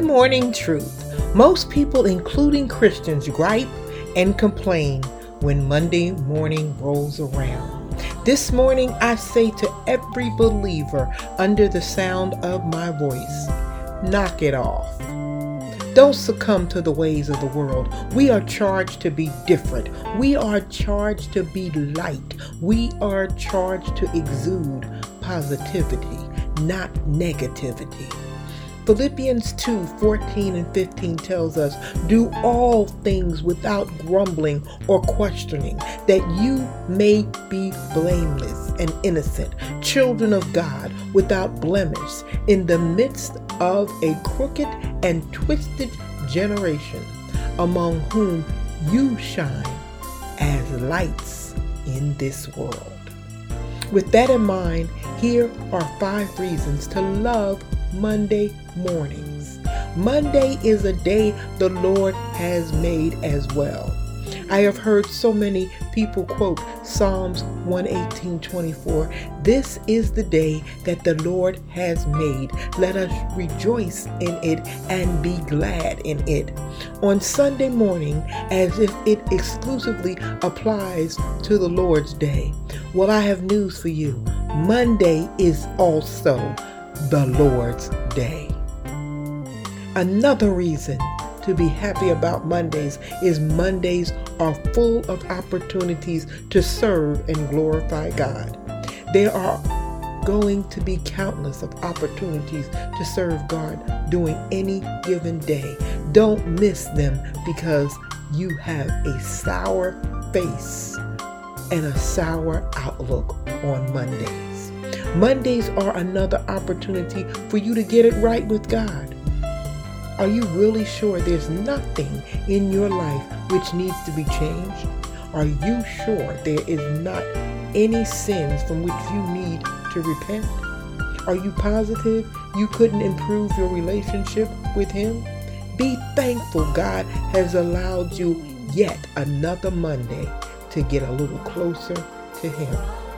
morning truth. Most people, including Christians, gripe and complain when Monday morning rolls around. This morning, I say to every believer under the sound of my voice knock it off. Don't succumb to the ways of the world. We are charged to be different. We are charged to be light. We are charged to exude positivity, not negativity. Philippians 2 14 and 15 tells us, Do all things without grumbling or questioning, that you may be blameless and innocent, children of God without blemish, in the midst of a crooked and twisted generation, among whom you shine as lights in this world. With that in mind, here are five reasons to love Monday mornings. Monday is a day the Lord has made as well. I have heard so many people quote Psalms 118:24. This is the day that the Lord has made. Let us rejoice in it and be glad in it. On Sunday morning, as if it exclusively applies to the Lord's day. Well, I have news for you. Monday is also the Lord's day. Another reason to be happy about Mondays is Mondays are full of opportunities to serve and glorify God. There are going to be countless of opportunities to serve God during any given day. Don't miss them because you have a sour face and a sour outlook on Mondays. Mondays are another opportunity for you to get it right with God. Are you really sure there's nothing in your life which needs to be changed? Are you sure there is not any sins from which you need to repent? Are you positive you couldn't improve your relationship with Him? Be thankful God has allowed you yet another Monday to get a little closer to Him.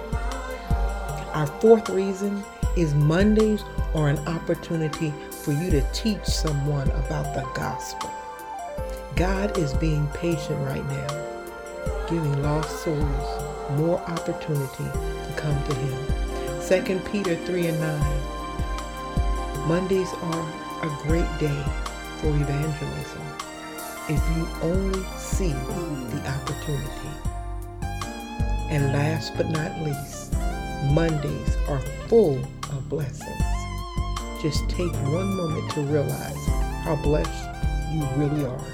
Our fourth reason is Mondays are an opportunity for you to teach someone about the gospel. God is being patient right now, giving lost souls more opportunity to come to Him. 2 Peter 3 and 9. Mondays are a great day for evangelism if you only see the opportunity. And last but not least, Mondays are full of blessings. Just take one moment to realize how blessed you really are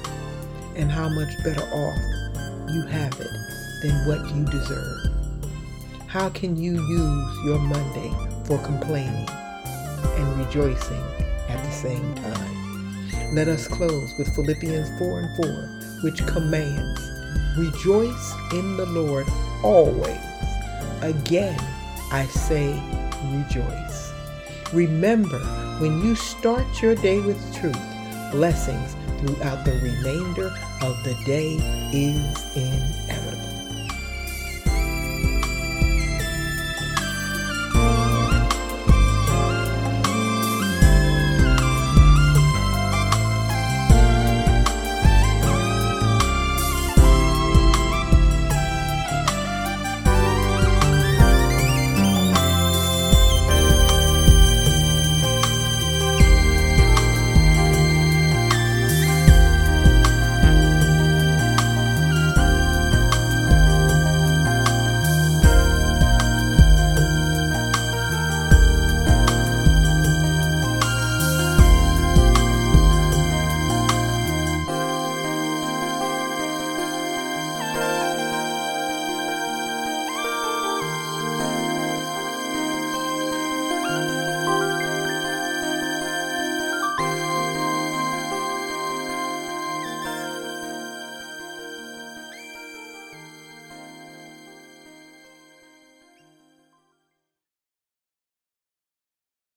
and how much better off you have it than what you deserve. How can you use your Monday for complaining and rejoicing at the same time? Let us close with Philippians 4 and 4, which commands, Rejoice in the Lord always. Again, I say, rejoice. Remember, when you start your day with truth, blessings throughout the remainder of the day is in